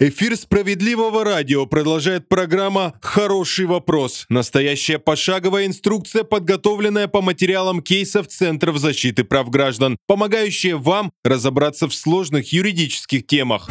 Эфир справедливого радио продолжает программа «Хороший вопрос». Настоящая пошаговая инструкция, подготовленная по материалам кейсов Центров защиты прав граждан, помогающая вам разобраться в сложных юридических темах.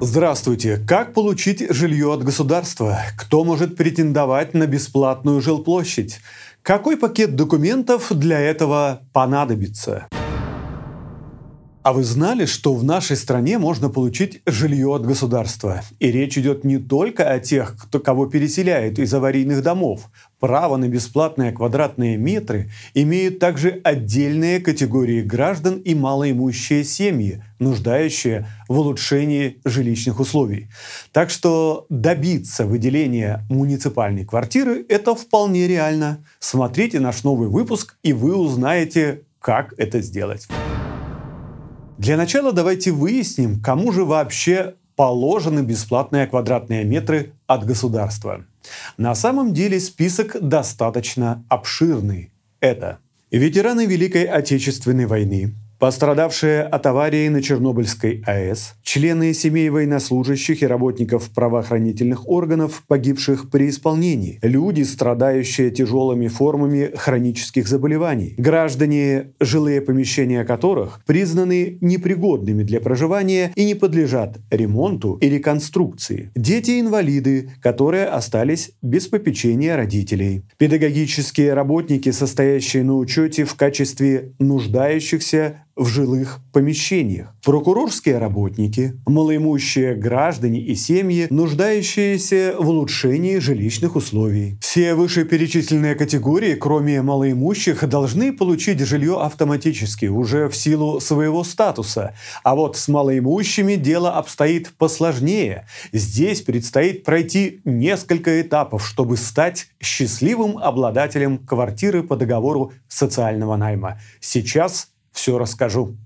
Здравствуйте! Как получить жилье от государства? Кто может претендовать на бесплатную жилплощадь? Какой пакет документов для этого понадобится? А вы знали, что в нашей стране можно получить жилье от государства? И речь идет не только о тех, кто, кого переселяют из аварийных домов. Право на бесплатные квадратные метры имеют также отдельные категории граждан и малоимущие семьи, нуждающие в улучшении жилищных условий. Так что добиться выделения муниципальной квартиры – это вполне реально. Смотрите наш новый выпуск, и вы узнаете, как это сделать. Для начала давайте выясним, кому же вообще положены бесплатные квадратные метры от государства. На самом деле список достаточно обширный. Это ветераны Великой Отечественной войны, Пострадавшие от аварии на Чернобыльской АЭС, члены семей военнослужащих и работников правоохранительных органов, погибших при исполнении, люди, страдающие тяжелыми формами хронических заболеваний, граждане, жилые помещения которых признаны непригодными для проживания и не подлежат ремонту и реконструкции, дети-инвалиды, которые остались без попечения родителей, педагогические работники, состоящие на учете в качестве нуждающихся в жилых помещениях. Прокурорские работники, малоимущие граждане и семьи, нуждающиеся в улучшении жилищных условий. Все вышеперечисленные категории, кроме малоимущих, должны получить жилье автоматически, уже в силу своего статуса. А вот с малоимущими дело обстоит посложнее. Здесь предстоит пройти несколько этапов, чтобы стать счастливым обладателем квартиры по договору социального найма. Сейчас все расскажу.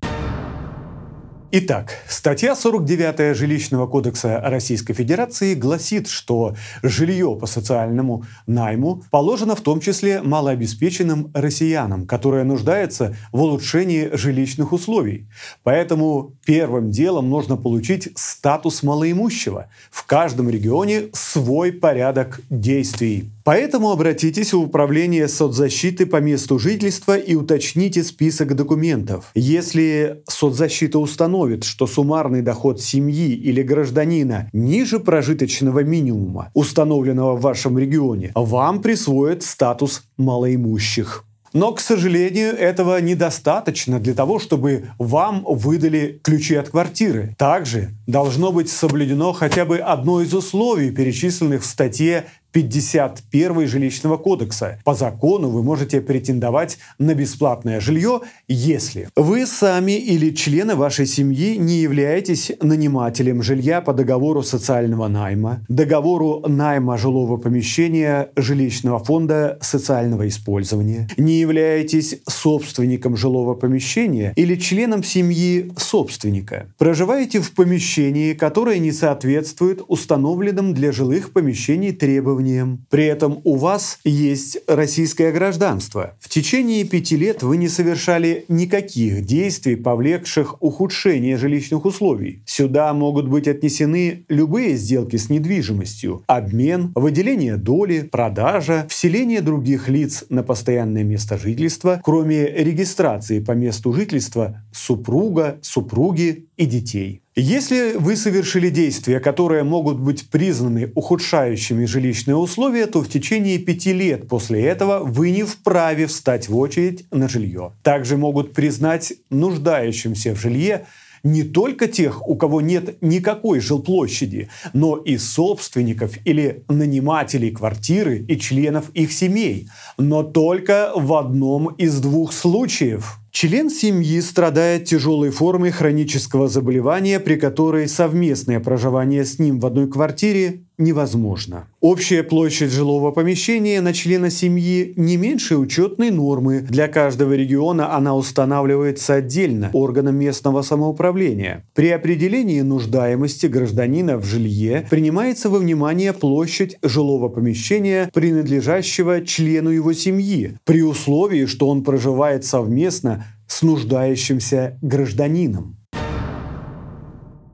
Итак, статья 49 Жилищного кодекса Российской Федерации гласит, что жилье по социальному найму положено в том числе малообеспеченным россиянам, которые нуждаются в улучшении жилищных условий. Поэтому первым делом нужно получить статус малоимущего. В каждом регионе свой порядок действий. Поэтому обратитесь в Управление соцзащиты по месту жительства и уточните список документов. Если соцзащита установит, что суммарный доход семьи или гражданина ниже прожиточного минимума, установленного в вашем регионе, вам присвоят статус малоимущих. Но, к сожалению, этого недостаточно для того, чтобы вам выдали ключи от квартиры. Также должно быть соблюдено хотя бы одно из условий, перечисленных в статье 51 жилищного кодекса. По закону вы можете претендовать на бесплатное жилье, если вы сами или члены вашей семьи не являетесь нанимателем жилья по договору социального найма, договору найма жилого помещения жилищного фонда социального использования, не являетесь собственником жилого помещения или членом семьи собственника, проживаете в помещении, которое не соответствует установленным для жилых помещений требованиям требованиям. При этом у вас есть российское гражданство. В течение пяти лет вы не совершали никаких действий, повлекших ухудшение жилищных условий. Сюда могут быть отнесены любые сделки с недвижимостью, обмен, выделение доли, продажа, вселение других лиц на постоянное место жительства, кроме регистрации по месту жительства супруга, супруги и детей. Если вы совершили действия, которые могут быть признаны ухудшающими жилищные условия, то в течение пяти лет после этого вы не вправе встать в очередь на жилье. Также могут признать нуждающимся в жилье не только тех, у кого нет никакой жилплощади, но и собственников или нанимателей квартиры и членов их семей, но только в одном из двух случаев – Член семьи страдает тяжелой формой хронического заболевания, при которой совместное проживание с ним в одной квартире невозможно. Общая площадь жилого помещения на члена семьи не меньше учетной нормы. Для каждого региона она устанавливается отдельно органом местного самоуправления. При определении нуждаемости гражданина в жилье принимается во внимание площадь жилого помещения, принадлежащего члену его семьи, при условии, что он проживает совместно с нуждающимся гражданином.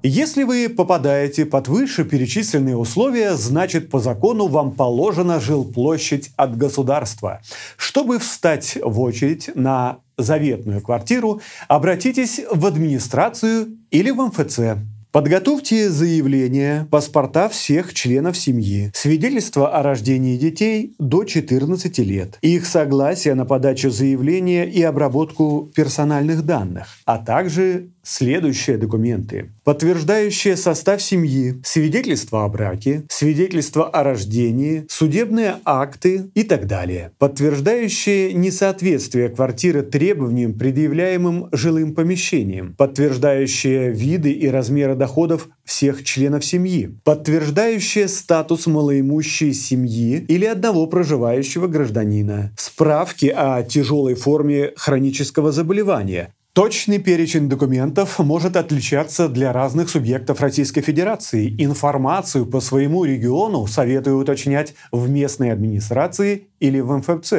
Если вы попадаете под вышеперечисленные условия, значит по закону вам положена жилплощадь от государства. Чтобы встать в очередь на заветную квартиру, обратитесь в администрацию или в МФЦ. Подготовьте заявление, паспорта всех членов семьи, свидетельство о рождении детей до 14 лет, их согласие на подачу заявления и обработку персональных данных, а также следующие документы. Подтверждающие состав семьи, свидетельство о браке, свидетельство о рождении, судебные акты и так далее. Подтверждающие несоответствие квартиры требованиям, предъявляемым жилым помещением. Подтверждающие виды и размеры доходов всех членов семьи. Подтверждающие статус малоимущей семьи или одного проживающего гражданина. Справки о тяжелой форме хронического заболевания, Точный перечень документов может отличаться для разных субъектов Российской Федерации. Информацию по своему региону советую уточнять в местной администрации или в МФЦ.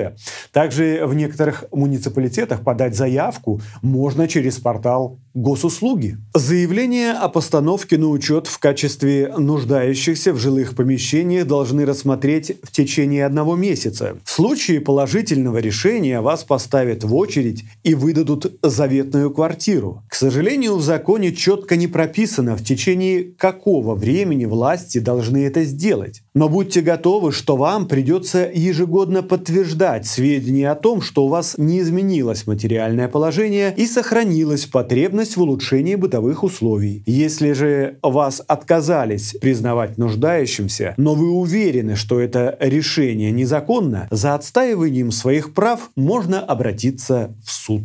Также в некоторых муниципалитетах подать заявку можно через портал госуслуги. Заявление о постановке на учет в качестве нуждающихся в жилых помещениях должны рассмотреть в течение одного месяца. В случае положительного решения вас поставят в очередь и выдадут заветную квартиру. К сожалению, в законе четко не прописано, в течение какого времени власти должны это сделать. Но будьте готовы, что вам придется ежегодно подтверждать сведения о том, что у вас не изменилось материальное положение и сохранилась потребность в улучшении бытовых условий. Если же вас отказались признавать нуждающимся, но вы уверены, что это решение незаконно, за отстаиванием своих прав можно обратиться в суд.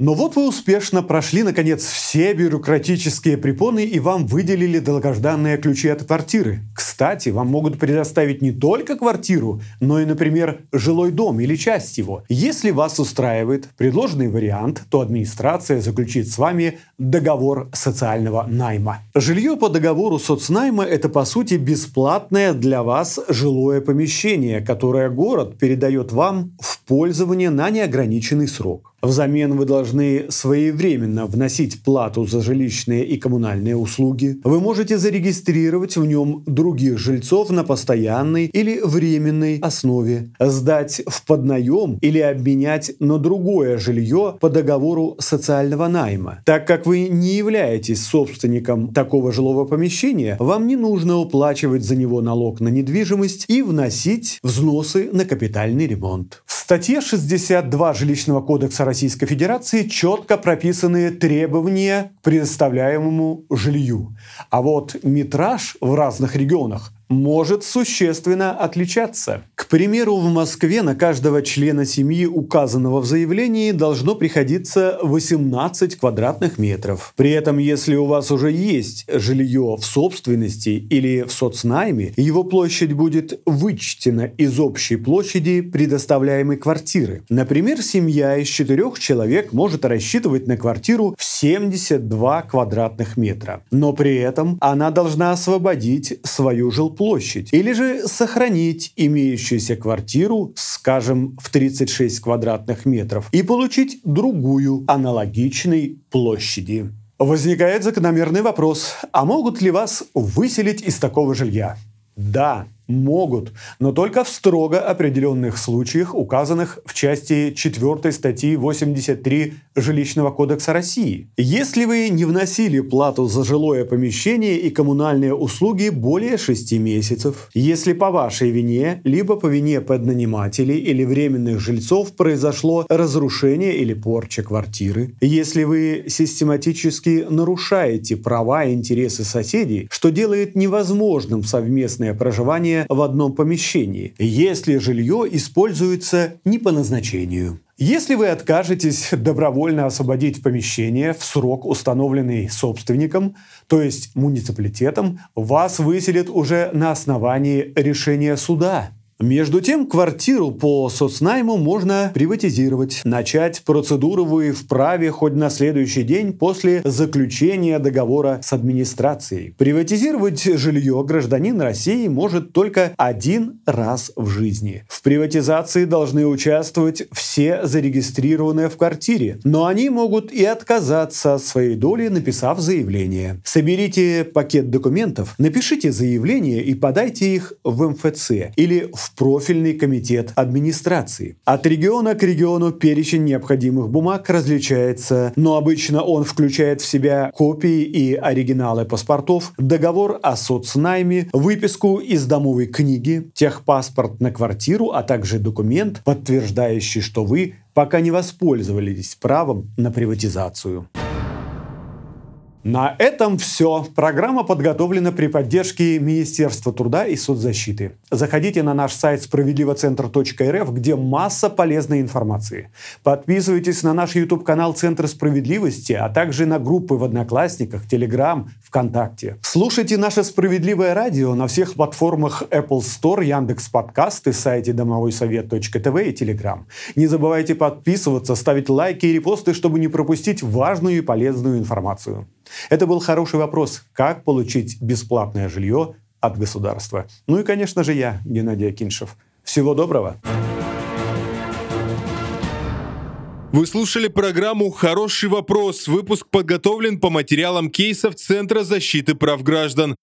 Но вот вы успешно прошли, наконец, все бюрократические препоны и вам выделили долгожданные ключи от квартиры. Кстати, вам могут предоставить не только квартиру, но и, например, жилой дом или часть его. Если вас устраивает предложенный вариант, то администрация заключит с вами договор социального найма. Жилье по договору соцнайма – это, по сути, бесплатное для вас жилое помещение, которое город передает вам в пользование на неограниченный срок. Взамен вы должны своевременно вносить плату за жилищные и коммунальные услуги. Вы можете зарегистрировать в нем других жильцов на постоянной или временной основе, сдать в поднаем или обменять на другое жилье по договору социального найма. Так как вы не являетесь собственником такого жилого помещения, вам не нужно уплачивать за него налог на недвижимость и вносить взносы на капитальный ремонт. В статье 62 Жилищного кодекса Российской Федерации четко прописаны требования к предоставляемому жилью. А вот метраж в разных регионах может существенно отличаться. К примеру, в Москве на каждого члена семьи, указанного в заявлении, должно приходиться 18 квадратных метров. При этом, если у вас уже есть жилье в собственности или в соцнайме, его площадь будет вычтена из общей площади предоставляемой квартиры. Например, семья из четырех человек может рассчитывать на квартиру в 72 квадратных метра. Но при этом она должна освободить свою жилплощадь площадь, или же сохранить имеющуюся квартиру, скажем, в 36 квадратных метров, и получить другую аналогичной площади. Возникает закономерный вопрос, а могут ли вас выселить из такого жилья? Да, могут, но только в строго определенных случаях, указанных в части 4 статьи 83 Жилищного кодекса России. Если вы не вносили плату за жилое помещение и коммунальные услуги более 6 месяцев, если по вашей вине, либо по вине поднанимателей или временных жильцов произошло разрушение или порча квартиры, если вы систематически нарушаете права и интересы соседей, что делает невозможным совместное проживание в одном помещении, если жилье используется не по назначению. Если вы откажетесь добровольно освободить помещение в срок, установленный собственником, то есть муниципалитетом, вас выселят уже на основании решения суда. Между тем, квартиру по соцнайму можно приватизировать. Начать процедуру вы вправе хоть на следующий день после заключения договора с администрацией. Приватизировать жилье гражданин России может только один раз в жизни. В приватизации должны участвовать все зарегистрированные в квартире, но они могут и отказаться от своей доли, написав заявление. Соберите пакет документов, напишите заявление и подайте их в МФЦ или в профильный комитет администрации. От региона к региону перечень необходимых бумаг различается, но обычно он включает в себя копии и оригиналы паспортов, договор о соцнайме, выписку из домовой книги, техпаспорт на квартиру, а также документ, подтверждающий, что вы пока не воспользовались правом на приватизацию. На этом все. Программа подготовлена при поддержке Министерства труда и соцзащиты. Заходите на наш сайт справедливоцентр.рф, где масса полезной информации. Подписывайтесь на наш YouTube-канал Центр справедливости, а также на группы в Одноклассниках, Телеграм, ВКонтакте. Слушайте наше «Справедливое радио» на всех платформах Apple Store, Яндекс Подкасты, сайте домовойсовет.тв и Телеграм. Не забывайте подписываться, ставить лайки и репосты, чтобы не пропустить важную и полезную информацию. Это был хороший вопрос, как получить бесплатное жилье от государства. Ну и, конечно же, я, Геннадий Акиншев. Всего доброго! Вы слушали программу «Хороший вопрос». Выпуск подготовлен по материалам кейсов Центра защиты прав граждан.